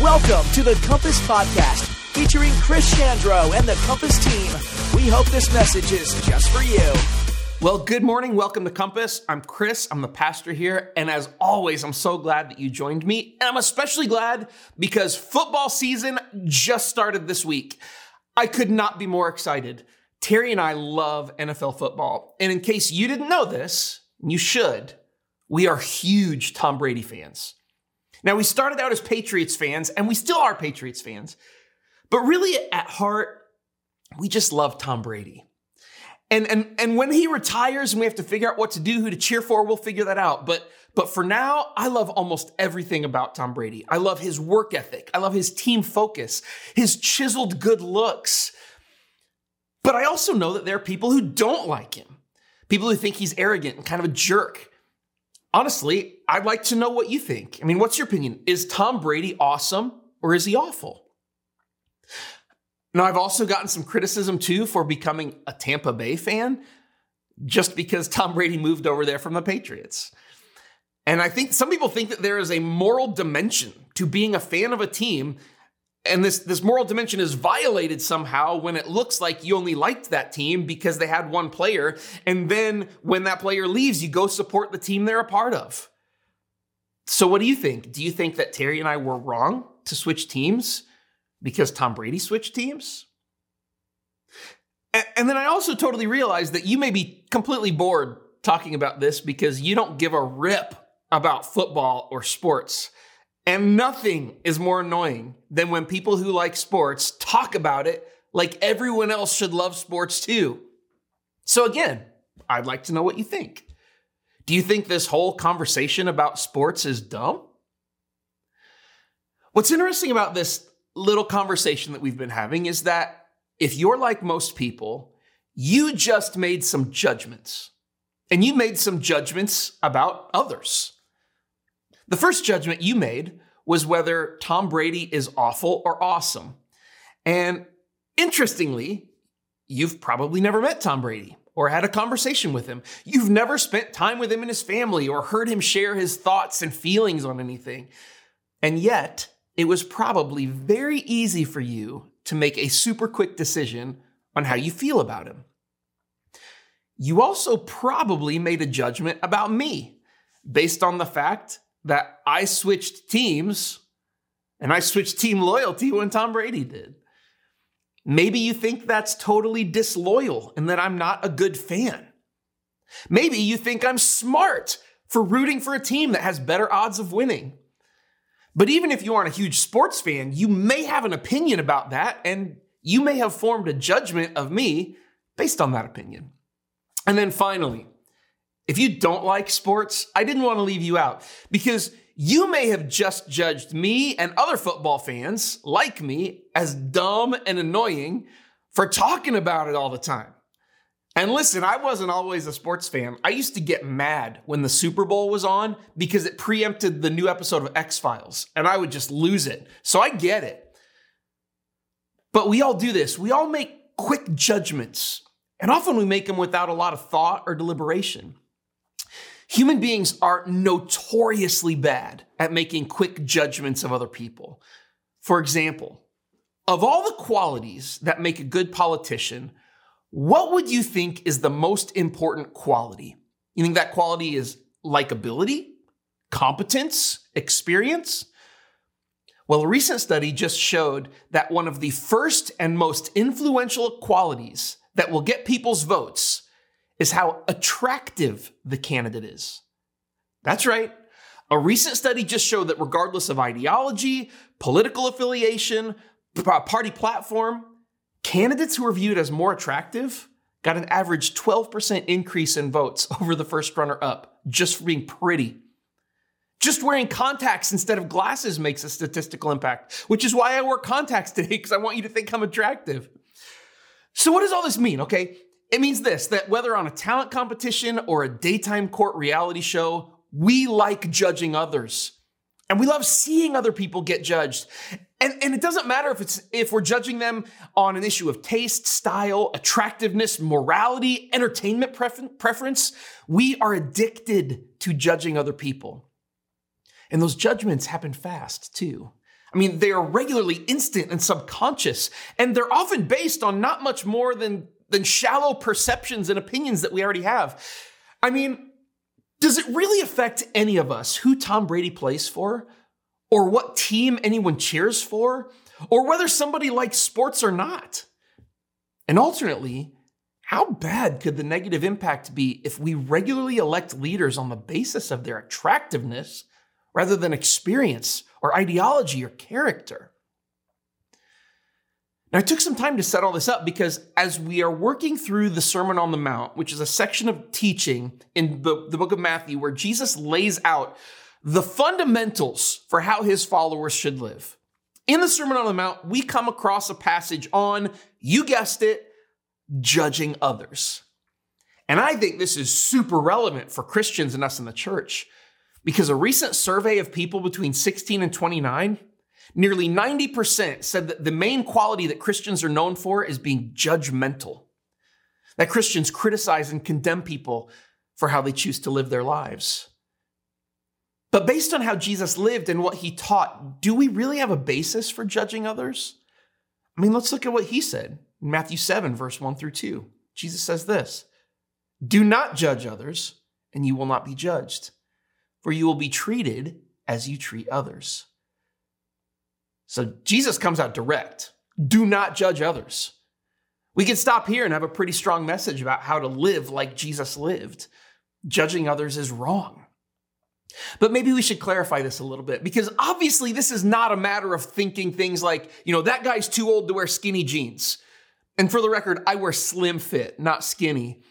Welcome to the Compass Podcast, featuring Chris Chandro and the Compass team. We hope this message is just for you. Well, good morning. Welcome to Compass. I'm Chris. I'm the pastor here. And as always, I'm so glad that you joined me. And I'm especially glad because football season just started this week. I could not be more excited. Terry and I love NFL football. And in case you didn't know this, you should. We are huge Tom Brady fans. Now, we started out as Patriots fans, and we still are Patriots fans. But really, at heart, we just love Tom Brady. And, and, and when he retires and we have to figure out what to do, who to cheer for, we'll figure that out. But, but for now, I love almost everything about Tom Brady. I love his work ethic. I love his team focus, his chiseled good looks. But I also know that there are people who don't like him, people who think he's arrogant and kind of a jerk. Honestly, I'd like to know what you think. I mean, what's your opinion? Is Tom Brady awesome or is he awful? Now, I've also gotten some criticism too for becoming a Tampa Bay fan just because Tom Brady moved over there from the Patriots. And I think some people think that there is a moral dimension to being a fan of a team. And this, this moral dimension is violated somehow when it looks like you only liked that team because they had one player. And then when that player leaves, you go support the team they're a part of. So, what do you think? Do you think that Terry and I were wrong to switch teams? because Tom Brady switched teams? And then I also totally realized that you may be completely bored talking about this because you don't give a rip about football or sports. And nothing is more annoying than when people who like sports talk about it like everyone else should love sports too. So, again, I'd like to know what you think. Do you think this whole conversation about sports is dumb? What's interesting about this little conversation that we've been having is that if you're like most people, you just made some judgments and you made some judgments about others. The first judgment you made was whether Tom Brady is awful or awesome. And interestingly, you've probably never met Tom Brady or had a conversation with him. You've never spent time with him and his family or heard him share his thoughts and feelings on anything. And yet, it was probably very easy for you to make a super quick decision on how you feel about him. You also probably made a judgment about me based on the fact that I switched teams and I switched team loyalty when Tom Brady did. Maybe you think that's totally disloyal and that I'm not a good fan. Maybe you think I'm smart for rooting for a team that has better odds of winning. But even if you aren't a huge sports fan, you may have an opinion about that, and you may have formed a judgment of me based on that opinion. And then finally, if you don't like sports, I didn't want to leave you out because you may have just judged me and other football fans like me as dumb and annoying for talking about it all the time. And listen, I wasn't always a sports fan. I used to get mad when the Super Bowl was on because it preempted the new episode of X Files, and I would just lose it. So I get it. But we all do this. We all make quick judgments, and often we make them without a lot of thought or deliberation. Human beings are notoriously bad at making quick judgments of other people. For example, of all the qualities that make a good politician, what would you think is the most important quality? You think that quality is likability, competence, experience? Well, a recent study just showed that one of the first and most influential qualities that will get people's votes is how attractive the candidate is. That's right. A recent study just showed that regardless of ideology, political affiliation, party platform, Candidates who were viewed as more attractive got an average 12% increase in votes over the first runner up just for being pretty. Just wearing contacts instead of glasses makes a statistical impact, which is why I wear contacts today because I want you to think I'm attractive. So, what does all this mean? Okay, it means this that whether on a talent competition or a daytime court reality show, we like judging others. And we love seeing other people get judged. And, and it doesn't matter if it's if we're judging them on an issue of taste, style, attractiveness, morality, entertainment prefer- preference. We are addicted to judging other people. And those judgments happen fast too. I mean, they are regularly instant and subconscious, and they're often based on not much more than, than shallow perceptions and opinions that we already have. I mean, does it really affect any of us who Tom Brady plays for, or what team anyone cheers for, or whether somebody likes sports or not? And alternately, how bad could the negative impact be if we regularly elect leaders on the basis of their attractiveness rather than experience or ideology or character? Now, I took some time to set all this up because as we are working through the Sermon on the Mount, which is a section of teaching in the, the book of Matthew where Jesus lays out the fundamentals for how his followers should live. In the Sermon on the Mount, we come across a passage on, you guessed it, judging others. And I think this is super relevant for Christians and us in the church because a recent survey of people between 16 and 29 Nearly 90% said that the main quality that Christians are known for is being judgmental. That Christians criticize and condemn people for how they choose to live their lives. But based on how Jesus lived and what he taught, do we really have a basis for judging others? I mean, let's look at what he said in Matthew 7, verse 1 through 2. Jesus says this Do not judge others, and you will not be judged, for you will be treated as you treat others. So Jesus comes out direct. Do not judge others. We can stop here and have a pretty strong message about how to live like Jesus lived. Judging others is wrong. But maybe we should clarify this a little bit because obviously this is not a matter of thinking things like, you know, that guy's too old to wear skinny jeans. And for the record, I wear slim fit, not skinny.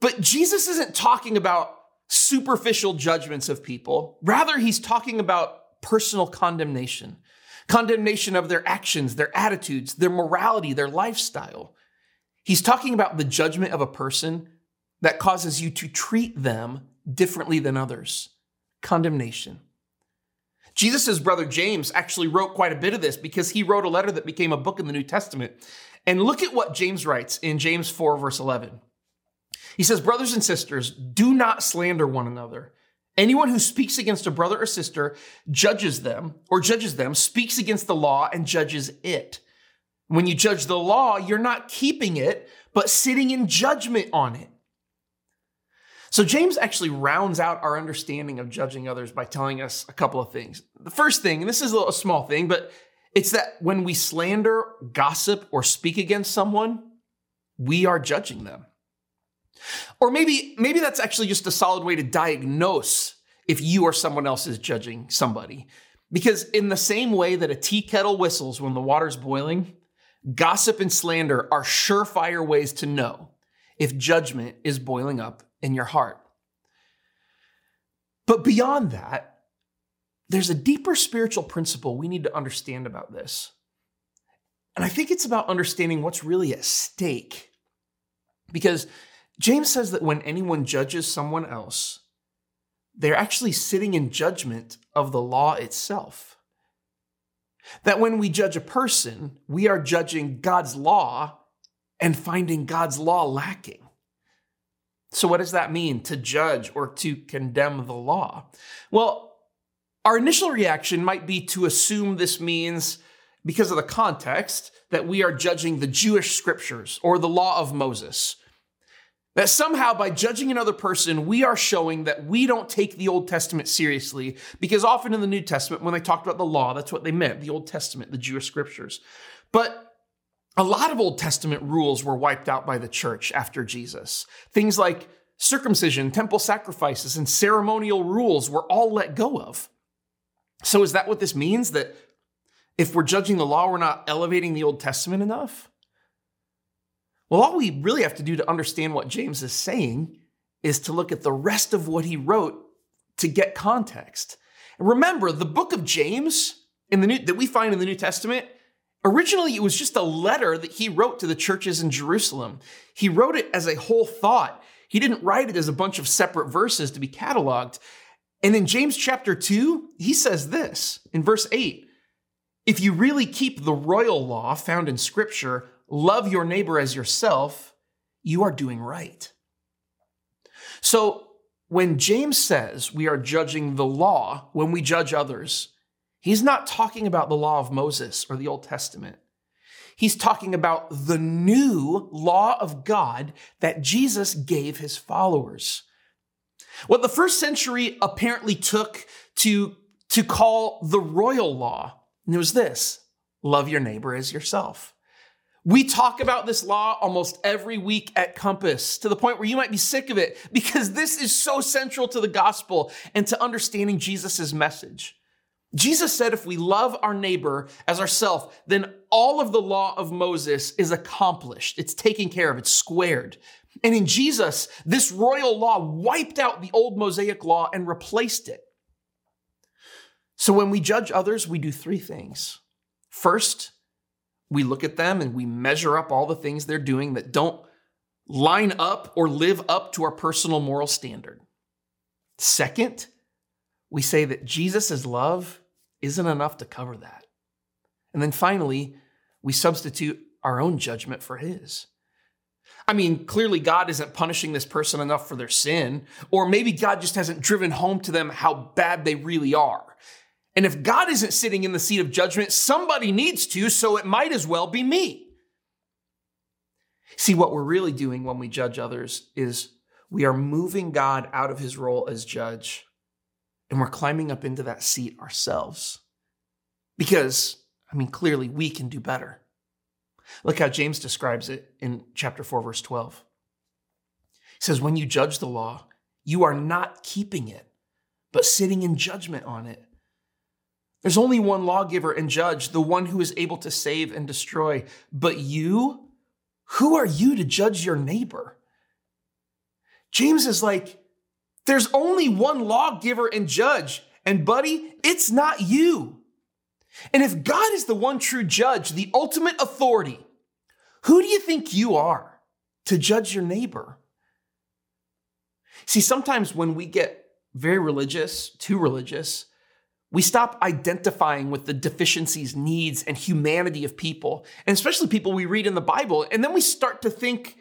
But Jesus isn't talking about superficial judgments of people. Rather, he's talking about personal condemnation condemnation of their actions, their attitudes, their morality, their lifestyle. He's talking about the judgment of a person that causes you to treat them differently than others. Condemnation. Jesus' brother James actually wrote quite a bit of this because he wrote a letter that became a book in the New Testament. And look at what James writes in James 4, verse 11. He says, Brothers and sisters, do not slander one another. Anyone who speaks against a brother or sister judges them or judges them, speaks against the law and judges it. When you judge the law, you're not keeping it, but sitting in judgment on it. So James actually rounds out our understanding of judging others by telling us a couple of things. The first thing, and this is a small thing, but it's that when we slander, gossip, or speak against someone, we are judging them. Or maybe, maybe that's actually just a solid way to diagnose if you or someone else is judging somebody. Because in the same way that a tea kettle whistles when the water's boiling, gossip and slander are surefire ways to know if judgment is boiling up in your heart. But beyond that, there's a deeper spiritual principle we need to understand about this. And I think it's about understanding what's really at stake. Because James says that when anyone judges someone else, they're actually sitting in judgment of the law itself. That when we judge a person, we are judging God's law and finding God's law lacking. So, what does that mean to judge or to condemn the law? Well, our initial reaction might be to assume this means, because of the context, that we are judging the Jewish scriptures or the law of Moses that somehow by judging another person, we are showing that we don't take the Old Testament seriously, because often in the New Testament, when they talked about the law, that's what they meant the Old Testament, the Jewish scriptures. But a lot of Old Testament rules were wiped out by the church after Jesus. Things like circumcision, temple sacrifices, and ceremonial rules were all let go of. So, is that what this means? That if we're judging the law, we're not elevating the Old Testament enough? Well, all we really have to do to understand what James is saying is to look at the rest of what he wrote to get context. And remember, the book of James in the New, that we find in the New Testament, originally it was just a letter that he wrote to the churches in Jerusalem. He wrote it as a whole thought. He didn't write it as a bunch of separate verses to be cataloged. And in James chapter 2, he says this in verse 8 If you really keep the royal law found in Scripture, love your neighbor as yourself, you are doing right. So, when James says we are judging the law when we judge others, he's not talking about the law of Moses or the Old Testament. He's talking about the new law of God that Jesus gave his followers. What the first century apparently took to, to call the royal law, and it was this love your neighbor as yourself. We talk about this law almost every week at Compass to the point where you might be sick of it because this is so central to the gospel and to understanding Jesus' message. Jesus said if we love our neighbor as ourself, then all of the law of Moses is accomplished. It's taken care of. It's squared. And in Jesus, this royal law wiped out the old Mosaic law and replaced it. So when we judge others, we do three things. First, we look at them and we measure up all the things they're doing that don't line up or live up to our personal moral standard. Second, we say that Jesus' love isn't enough to cover that. And then finally, we substitute our own judgment for his. I mean, clearly God isn't punishing this person enough for their sin, or maybe God just hasn't driven home to them how bad they really are. And if God isn't sitting in the seat of judgment, somebody needs to, so it might as well be me. See, what we're really doing when we judge others is we are moving God out of his role as judge, and we're climbing up into that seat ourselves. Because, I mean, clearly we can do better. Look how James describes it in chapter 4, verse 12. He says, When you judge the law, you are not keeping it, but sitting in judgment on it. There's only one lawgiver and judge, the one who is able to save and destroy. But you, who are you to judge your neighbor? James is like, there's only one lawgiver and judge. And buddy, it's not you. And if God is the one true judge, the ultimate authority, who do you think you are to judge your neighbor? See, sometimes when we get very religious, too religious, we stop identifying with the deficiencies, needs, and humanity of people, and especially people we read in the Bible. And then we start to think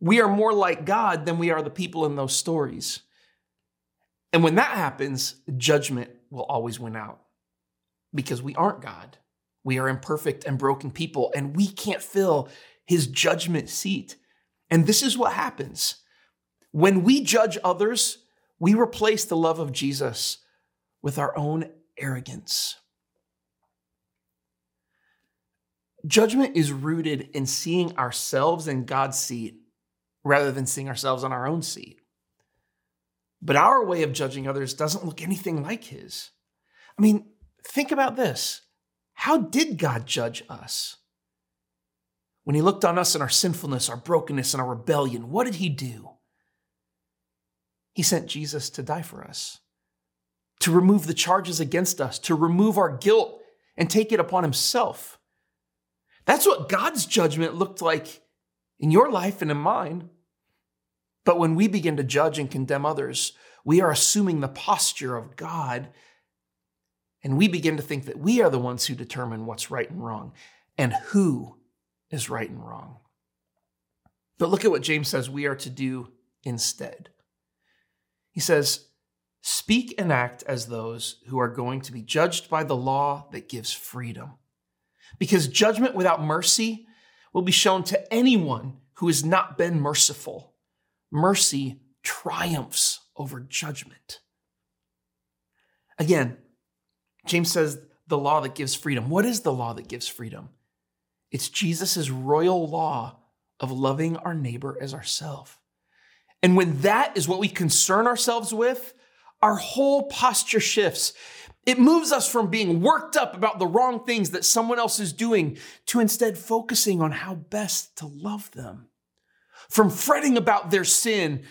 we are more like God than we are the people in those stories. And when that happens, judgment will always win out because we aren't God. We are imperfect and broken people, and we can't fill his judgment seat. And this is what happens. When we judge others, we replace the love of Jesus with our own arrogance. Judgment is rooted in seeing ourselves in God's seat rather than seeing ourselves on our own seat. But our way of judging others doesn't look anything like His. I mean, think about this. How did God judge us? When He looked on us in our sinfulness, our brokenness, and our rebellion, what did He do? He sent Jesus to die for us to remove the charges against us, to remove our guilt and take it upon himself. That's what God's judgment looked like in your life and in mine. But when we begin to judge and condemn others, we are assuming the posture of God. And we begin to think that we are the ones who determine what's right and wrong and who is right and wrong. But look at what James says we are to do instead. He says, Speak and act as those who are going to be judged by the law that gives freedom. Because judgment without mercy will be shown to anyone who has not been merciful. Mercy triumphs over judgment. Again, James says the law that gives freedom. What is the law that gives freedom? It's Jesus' royal law of loving our neighbor as ourselves. And when that is what we concern ourselves with, our whole posture shifts. It moves us from being worked up about the wrong things that someone else is doing to instead focusing on how best to love them. From fretting about their sin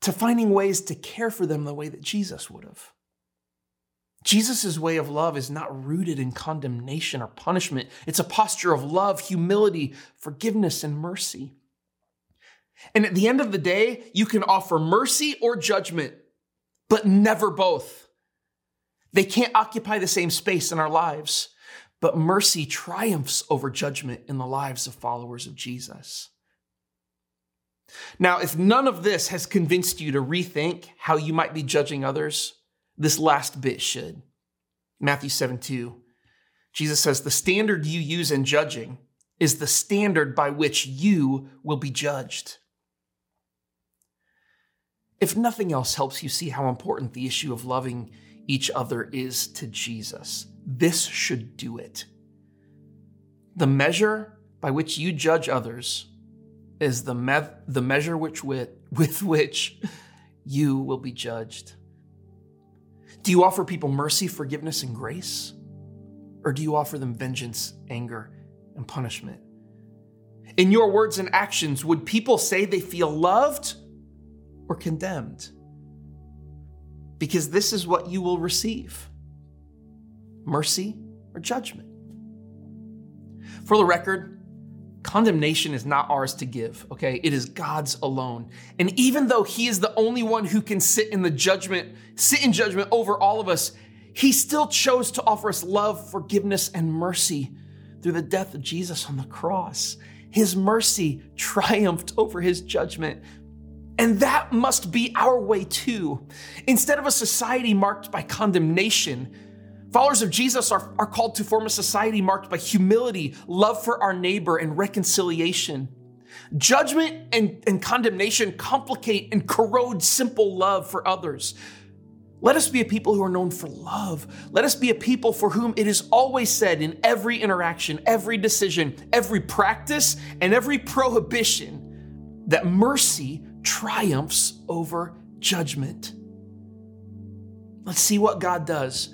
to finding ways to care for them the way that Jesus would have. Jesus' way of love is not rooted in condemnation or punishment. It's a posture of love, humility, forgiveness, and mercy. And at the end of the day, you can offer mercy or judgment but never both. They can't occupy the same space in our lives, but mercy triumphs over judgment in the lives of followers of Jesus. Now, if none of this has convinced you to rethink how you might be judging others, this last bit should. Matthew 7 2. Jesus says, The standard you use in judging is the standard by which you will be judged. If nothing else helps you see how important the issue of loving each other is to Jesus, this should do it. The measure by which you judge others is the, me- the measure which with, with which you will be judged. Do you offer people mercy, forgiveness, and grace? Or do you offer them vengeance, anger, and punishment? In your words and actions, would people say they feel loved or condemned? Because this is what you will receive mercy or judgment. For the record, condemnation is not ours to give, okay? It is God's alone. And even though He is the only one who can sit in the judgment, sit in judgment over all of us, He still chose to offer us love, forgiveness, and mercy through the death of Jesus on the cross. His mercy triumphed over His judgment. And that must be our way too. Instead of a society marked by condemnation, Followers of Jesus are, are called to form a society marked by humility, love for our neighbor, and reconciliation. Judgment and, and condemnation complicate and corrode simple love for others. Let us be a people who are known for love. Let us be a people for whom it is always said in every interaction, every decision, every practice, and every prohibition that mercy triumphs over judgment. Let's see what God does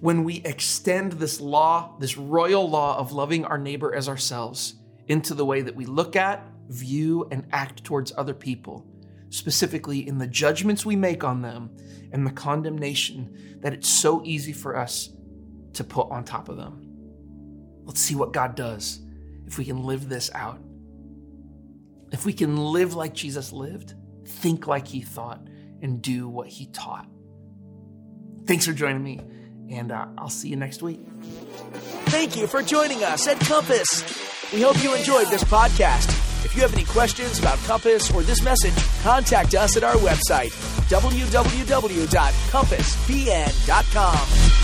when we extend this law, this royal law of loving our neighbor as ourselves, into the way that we look at, view, and act towards other people, specifically in the judgments we make on them and the condemnation that it's so easy for us to put on top of them. Let's see what God does if we can live this out. If we can live like Jesus lived, think like he thought, and do what he taught. Thanks for joining me and uh, I'll see you next week. Thank you for joining us at Compass. We hope you enjoyed this podcast. If you have any questions about Compass or this message, contact us at our website, www.compassbn.com.